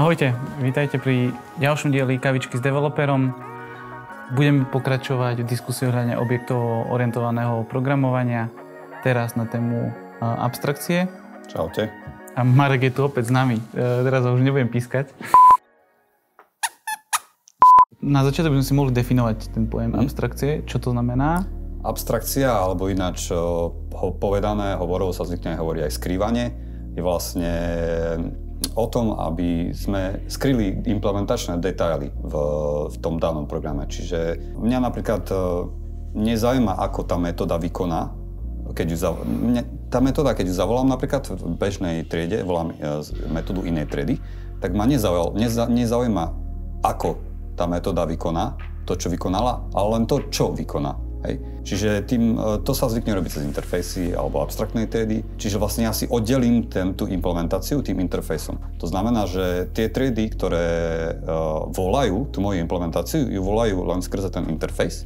Ahojte, vítajte pri ďalšom dieli Kavičky s developerom. Budeme pokračovať v diskusii ohľadne objektov orientovaného programovania. Teraz na tému abstrakcie. Čaute. A Marek je tu opäť s nami. E, teraz ho už nebudem pískať. Na začiatok by sme si mohli definovať ten pojem hmm. abstrakcie. Čo to znamená? Abstrakcia, alebo ináč povedané, hovorov sa zvykne hovoriť aj skrývanie, je vlastne o tom, aby sme skryli implementačné detaily v, v tom danom programe. Čiže mňa napríklad e, nezaujíma, ako tá metóda vykoná, keď ju zav... mňa, tá metóda, keď ju zavolám napríklad v bežnej triede, volám e, metódu inej triedy, tak ma nezaujíma, neza, nezaujíma, ako tá metóda vykoná to, čo vykonala, ale len to, čo vykoná. Hej. Čiže tým, e, to sa zvykne robiť cez interfejsy alebo abstraktnej triedy. Čiže vlastne ja si oddelím ten, tú implementáciu tým interfejsom. To znamená, že tie triedy, ktoré uh, volajú tú moju implementáciu, ju volajú len skrze ten interfejs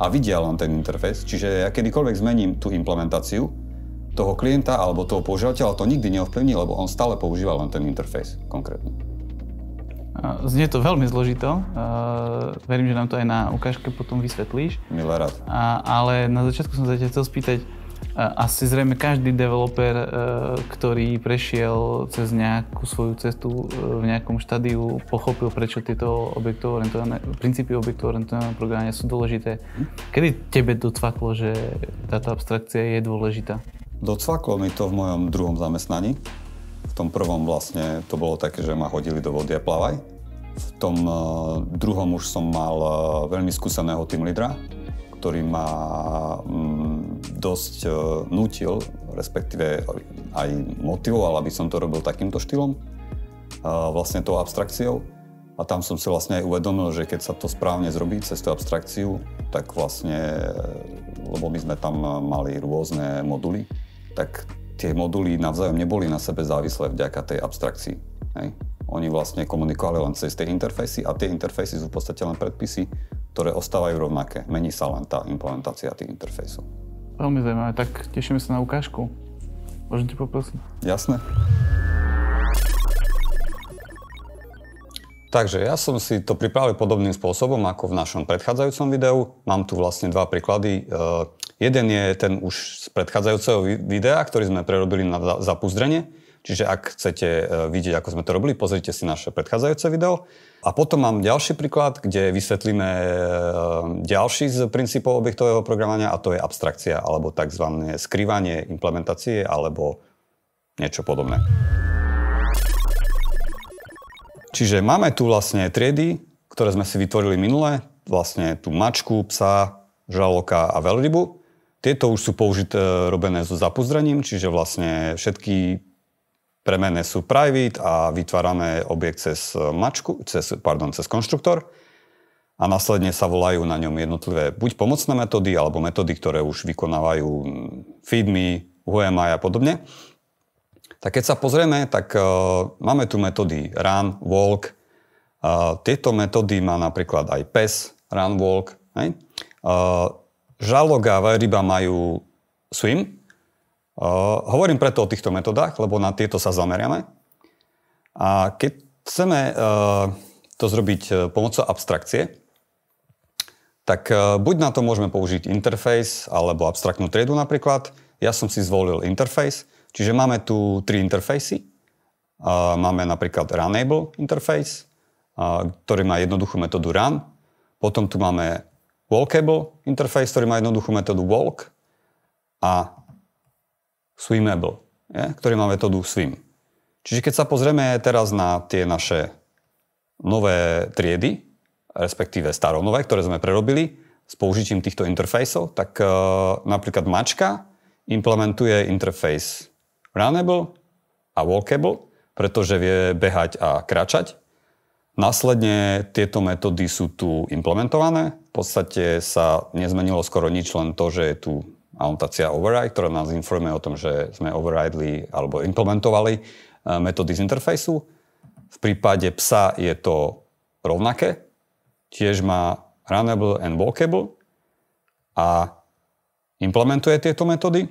a vidia len ten interfejs. Čiže ja kedykoľvek zmením tú implementáciu toho klienta alebo toho používateľa, to nikdy neovplyvní, lebo on stále používa len ten interfejs konkrétny. Znie to veľmi zložito. Verím, že nám to aj na ukážke potom vysvetlíš. Milé rád. A, ale na začiatku som sa ťa chcel spýtať, asi zrejme každý developer, ktorý prešiel cez nejakú svoju cestu v nejakom štádiu, pochopil, prečo tieto objektov orientované, princípy objektov orientovaného programovania sú dôležité. Kedy tebe docvaklo, že táto abstrakcia je dôležitá? Docvaklo mi to v mojom druhom zamestnaní v tom prvom vlastne to bolo také, že ma hodili do vody a plavaj. V tom uh, druhom už som mal uh, veľmi skúseného tým lídra, ktorý ma um, dosť uh, nutil, respektíve aj motivoval, aby som to robil takýmto štýlom, vlastne tou abstrakciou. A tam som si vlastne aj uvedomil, že keď sa to správne zrobí cez tú abstrakciu, tak vlastne, lebo my sme tam mali rôzne moduly, tak tie moduly navzájom neboli na sebe závislé vďaka tej abstrakcii. Hej. Oni vlastne komunikovali len cez tie interfejsy a tie interfejsy sú v podstate len predpisy, ktoré ostávajú rovnaké. Mení sa len tá implementácia tých interfejsov. Veľmi zaujímavé, tak tešíme sa na ukážku. Môžem ti poprosiť? Jasné. Takže ja som si to pripravil podobným spôsobom ako v našom predchádzajúcom videu. Mám tu vlastne dva príklady. Jeden je ten už z predchádzajúceho videa, ktorý sme prerobili na zapúzdrenie. Čiže ak chcete e, vidieť, ako sme to robili, pozrite si naše predchádzajúce video. A potom mám ďalší príklad, kde vysvetlíme e, ďalší z princípov objektového programovania a to je abstrakcia alebo tzv. skrývanie implementácie alebo niečo podobné. Čiže máme tu vlastne triedy, ktoré sme si vytvorili minule, vlastne tú mačku, psa, žaloka a veľrybu. Tieto už sú použité, robené so zapuzdrením, čiže vlastne všetky premené sú private a vytvárame objekt cez mačku, cez, pardon, cez konštruktor a následne sa volajú na ňom jednotlivé buď pomocné metódy, alebo metódy, ktoré už vykonávajú feedme, UMI a podobne. Tak keď sa pozrieme, tak uh, máme tu metódy run, walk. Uh, tieto metódy má napríklad aj PES, run, walk. Hej? Uh, žalok a majú swim. Uh, hovorím preto o týchto metodách, lebo na tieto sa zameriame. A keď chceme uh, to zrobiť pomocou abstrakcie, tak uh, buď na to môžeme použiť interface alebo abstraktnú triedu napríklad. Ja som si zvolil interface, čiže máme tu tri interfejsy. Uh, máme napríklad Runable interface, uh, ktorý má jednoduchú metódu run. Potom tu máme walkable interface, ktorý má jednoduchú metódu walk a swimmable, je, ktorý má metódu swim. Čiže keď sa pozrieme teraz na tie naše nové triedy, respektíve staronové, ktoré sme prerobili s použitím týchto interfejsov, tak uh, napríklad mačka implementuje interface runnable a walkable, pretože vie behať a kráčať. Následne tieto metódy sú tu implementované. V podstate sa nezmenilo skoro nič, len to, že je tu anotácia override, ktorá nás informuje o tom, že sme overrideli alebo implementovali e, metódy z interfejsu. V prípade psa je to rovnaké. Tiež má runnable and walkable a implementuje tieto metódy.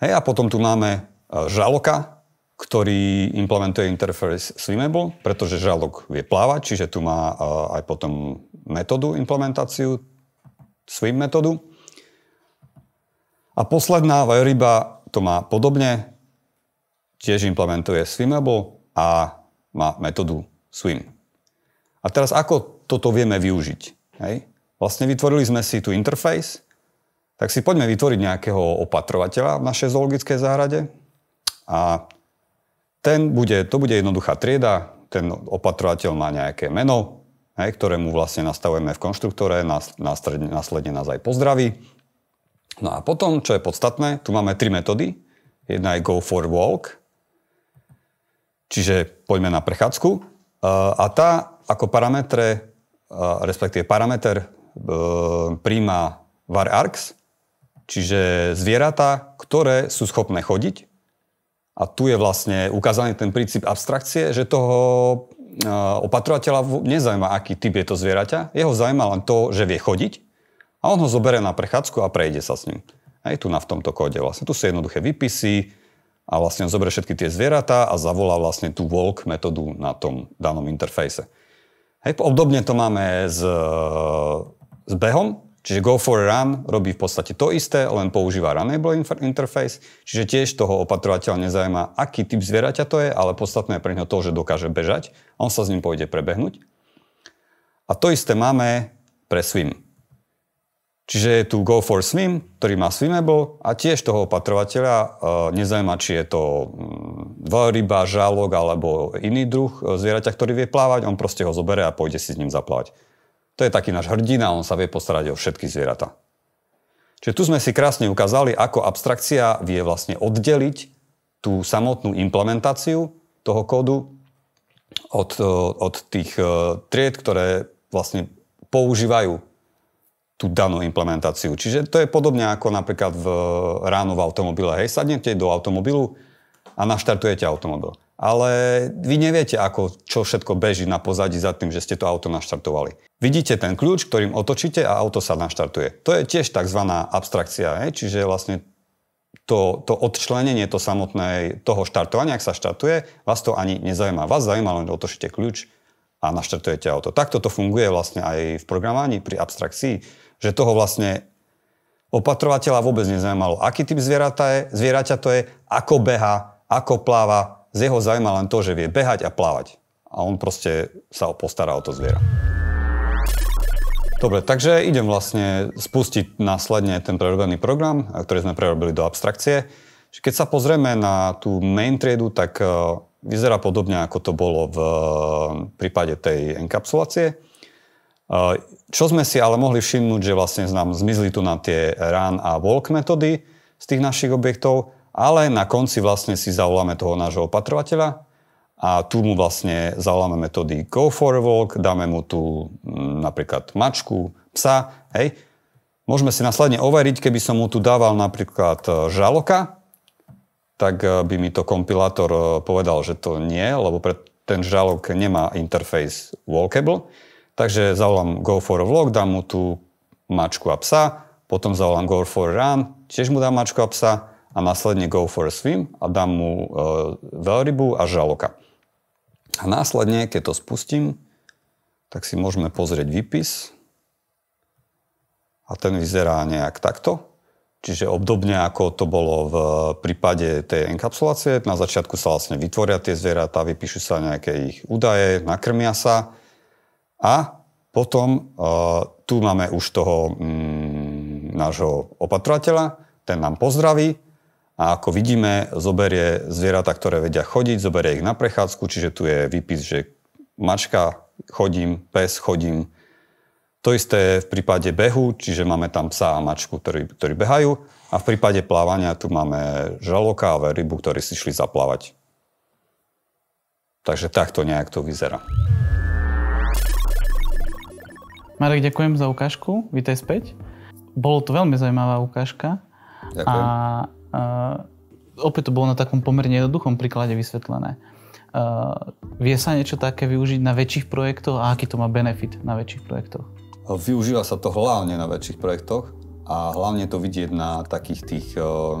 Hej, a potom tu máme e, žaloka, ktorý implementuje interface Swimmable, pretože žalok vie plávať, čiže tu má aj potom metódu implementáciu, Swim metódu. A posledná Vajoriba to má podobne, tiež implementuje Swimmable a má metódu Swim. A teraz ako toto vieme využiť? Hej? Vlastne vytvorili sme si tu interface, tak si poďme vytvoriť nejakého opatrovateľa v našej zoologickej záhrade a ten bude, to bude jednoduchá trieda, ten opatrovateľ má nejaké meno, hej, ktoré mu vlastne nastavujeme v konštruktore, následne, následne nás aj pozdraví. No a potom, čo je podstatné, tu máme tri metódy. Jedna je go for walk, čiže poďme na prechádzku. A tá ako parametre, respektíve parameter e, príjma var arcs, čiže zvieratá, ktoré sú schopné chodiť, a tu je vlastne ukázaný ten princíp abstrakcie, že toho eh, opatrovateľa nezaujíma, aký typ je to zvieraťa. Jeho zaujíma len to, že vie chodiť a on ho zoberie na prechádzku a prejde sa s ním. Aj tu na v tomto kóde. Vlastne tu sú jednoduché výpisy a vlastne on zoberie všetky tie zvieratá a zavolá vlastne tú walk metódu na tom danom interfejse. Hej, obdobne to máme s, s behom, Čiže Go for Run robí v podstate to isté, len používa Runable interface, čiže tiež toho opatrovateľa nezaujíma, aký typ zvieraťa to je, ale podstatné je pre neho to, že dokáže bežať a on sa s ním pôjde prebehnúť. A to isté máme pre Swim. Čiže je tu Go for Swim, ktorý má Swimmable a tiež toho opatrovateľa e, nezaujíma, či je to mm, veľryba, žálok alebo iný druh e, zvieraťa, ktorý vie plávať, on proste ho zoberie a pôjde si s ním zaplávať. To je taký náš hrdina, on sa vie postarať o všetky zvieratá. Čiže tu sme si krásne ukázali, ako abstrakcia vie vlastne oddeliť tú samotnú implementáciu toho kódu od, od tých e, tried, ktoré vlastne používajú tú danú implementáciu. Čiže to je podobne ako napríklad v, ráno v automobile. Hej, sadnete do automobilu a naštartujete automobil ale vy neviete, ako, čo všetko beží na pozadí za tým, že ste to auto naštartovali. Vidíte ten kľúč, ktorým otočíte a auto sa naštartuje. To je tiež tzv. abstrakcia, hej? čiže vlastne to, to odčlenenie to samotné toho štartovania, ak sa štartuje, vás to ani nezaujíma. Vás zaujíma len, otočíte kľúč a naštartujete auto. Takto to funguje vlastne aj v programovaní pri abstrakcii, že toho vlastne opatrovateľa vôbec nezaujímalo, aký typ zvieratá je, zvieraťa to je, ako beha, ako pláva, z jeho zaujíma len to, že vie behať a plávať. A on proste sa postará o to zviera. Dobre, takže idem vlastne spustiť následne ten prerobený program, ktorý sme prerobili do abstrakcie. Keď sa pozrieme na tú main triedu, tak e, vyzerá podobne, ako to bolo v e, prípade tej enkapsulácie. Čo sme si ale mohli všimnúť, že vlastne nám zmizli tu na tie run a walk metódy z tých našich objektov ale na konci vlastne si zavoláme toho nášho opatrovateľa a tu mu vlastne zavoláme metódy go for a walk, dáme mu tu mm, napríklad mačku, psa, hej. Môžeme si následne overiť, keby som mu tu dával napríklad e, žaloka, tak e, by mi to kompilátor e, povedal, že to nie, lebo pre ten žalok nemá interface walkable. Takže zavolám go for a walk, dám mu tu mačku a psa, potom zavolám go for a run, tiež mu dám mačku a psa a následne go for a swim a dám mu e, veľrybu a žaloka. A následne, keď to spustím, tak si môžeme pozrieť výpis a ten vyzerá nejak takto. Čiže obdobne ako to bolo v prípade tej enkapsulácie, na začiatku sa vlastne vytvoria tie zvieratá, vypíšu sa nejaké ich údaje, nakrmia sa a potom uh, tu máme už toho mm, nášho opatrovateľa, ten nám pozdraví a ako vidíme, zoberie zvieratá, ktoré vedia chodiť, zoberie ich na prechádzku, čiže tu je výpis, že mačka, chodím, pes, chodím. To isté v prípade behu, čiže máme tam psa a mačku, ktorí, ktorí behajú. A v prípade plávania tu máme žaloka a rybu, ktorí si šli zaplávať. Takže takto nejak to vyzerá. Marek, ďakujem za ukážku. Vítaj späť. Bolo to veľmi zaujímavá ukážka. Ďakujem. A opäť to bolo na takom pomerne jednoduchom príklade vysvetlené. Uh, vie sa niečo také využiť na väčších projektoch a aký to má benefit na väčších projektoch? Využíva sa to hlavne na väčších projektoch a hlavne to vidieť na takých tých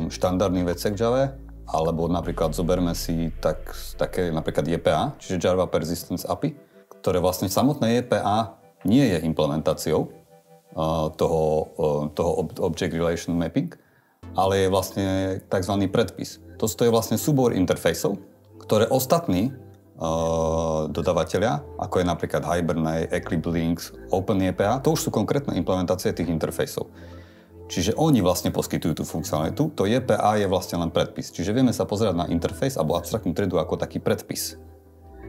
štandardných veciach Java alebo napríklad zoberme si tak, také napríklad JPA, čiže Java Persistence API, ktoré vlastne samotné JPA nie je implementáciou uh, toho, uh, toho Object Relation Mapping, ale je vlastne tzv. predpis. To je vlastne súbor interfejsov, ktoré ostatní uh, ako je napríklad Hibernate, Eclipse Links, OpenEPA, to už sú konkrétne implementácie tých interfejsov. Čiže oni vlastne poskytujú tú funkcionalitu, to JPA je vlastne len predpis. Čiže vieme sa pozerať na interfejs alebo abstraktnú triedu ako taký predpis.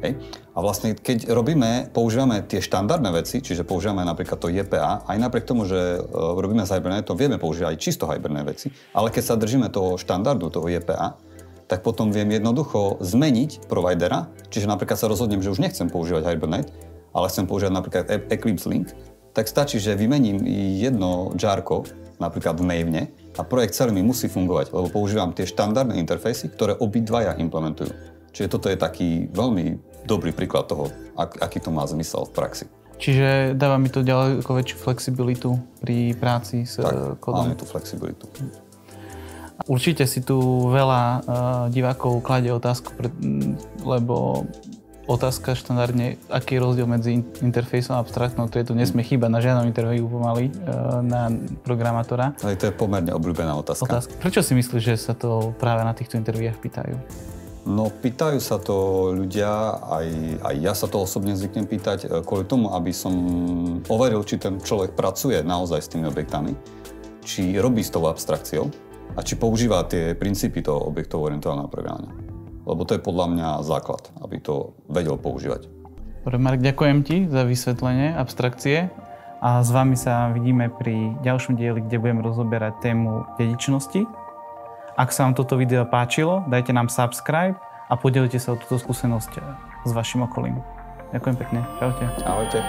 Hej. A vlastne keď robíme, používame tie štandardné veci, čiže používame napríklad to JPA, aj napriek tomu, že uh, robíme z to vieme používať aj čisto Hibernate veci, ale keď sa držíme toho štandardu, toho JPA, tak potom viem jednoducho zmeniť providera, čiže napríklad sa rozhodnem, že už nechcem používať Hibernate, ale chcem používať napríklad e- Eclipse Link, tak stačí, že vymením jedno jarko napríklad v Mavene, a projekt celý mi musí fungovať, lebo používam tie štandardné interfejsy, ktoré obidvaja implementujú. Čiže toto je taký veľmi dobrý príklad toho, ak, aký to má zmysel v praxi. Čiže dáva mi to ďaleko väčšiu flexibilitu pri práci s tak, eh, kodom. máme tú flexibilitu. Určite si tu veľa uh, divákov kladie otázku, pre, lebo otázka štandardne, aký je rozdiel medzi interfejsom a abstraktnou triedou, nesmie chýbať na žiadnom interviu pomaly e, na programátora. Ale to je pomerne obľúbená otázka. otázka. Prečo si myslíš, že sa to práve na týchto interviách pýtajú? No, pýtajú sa to ľudia, aj, aj ja sa to osobne zvyknem pýtať, e, kvôli tomu, aby som overil, či ten človek pracuje naozaj s tými objektami, či robí s tou abstrakciou a či používa tie princípy toho objektovo orientovaného programovania lebo to je podľa mňa základ, aby to vedel používať. Dobre, Mark, ďakujem ti za vysvetlenie abstrakcie a s vami sa vidíme pri ďalšom dieli, kde budeme rozoberať tému dedičnosti. Ak sa vám toto video páčilo, dajte nám subscribe a podelite sa o túto skúsenosť s vašim okolím. Ďakujem pekne. Čaute. Ahojte.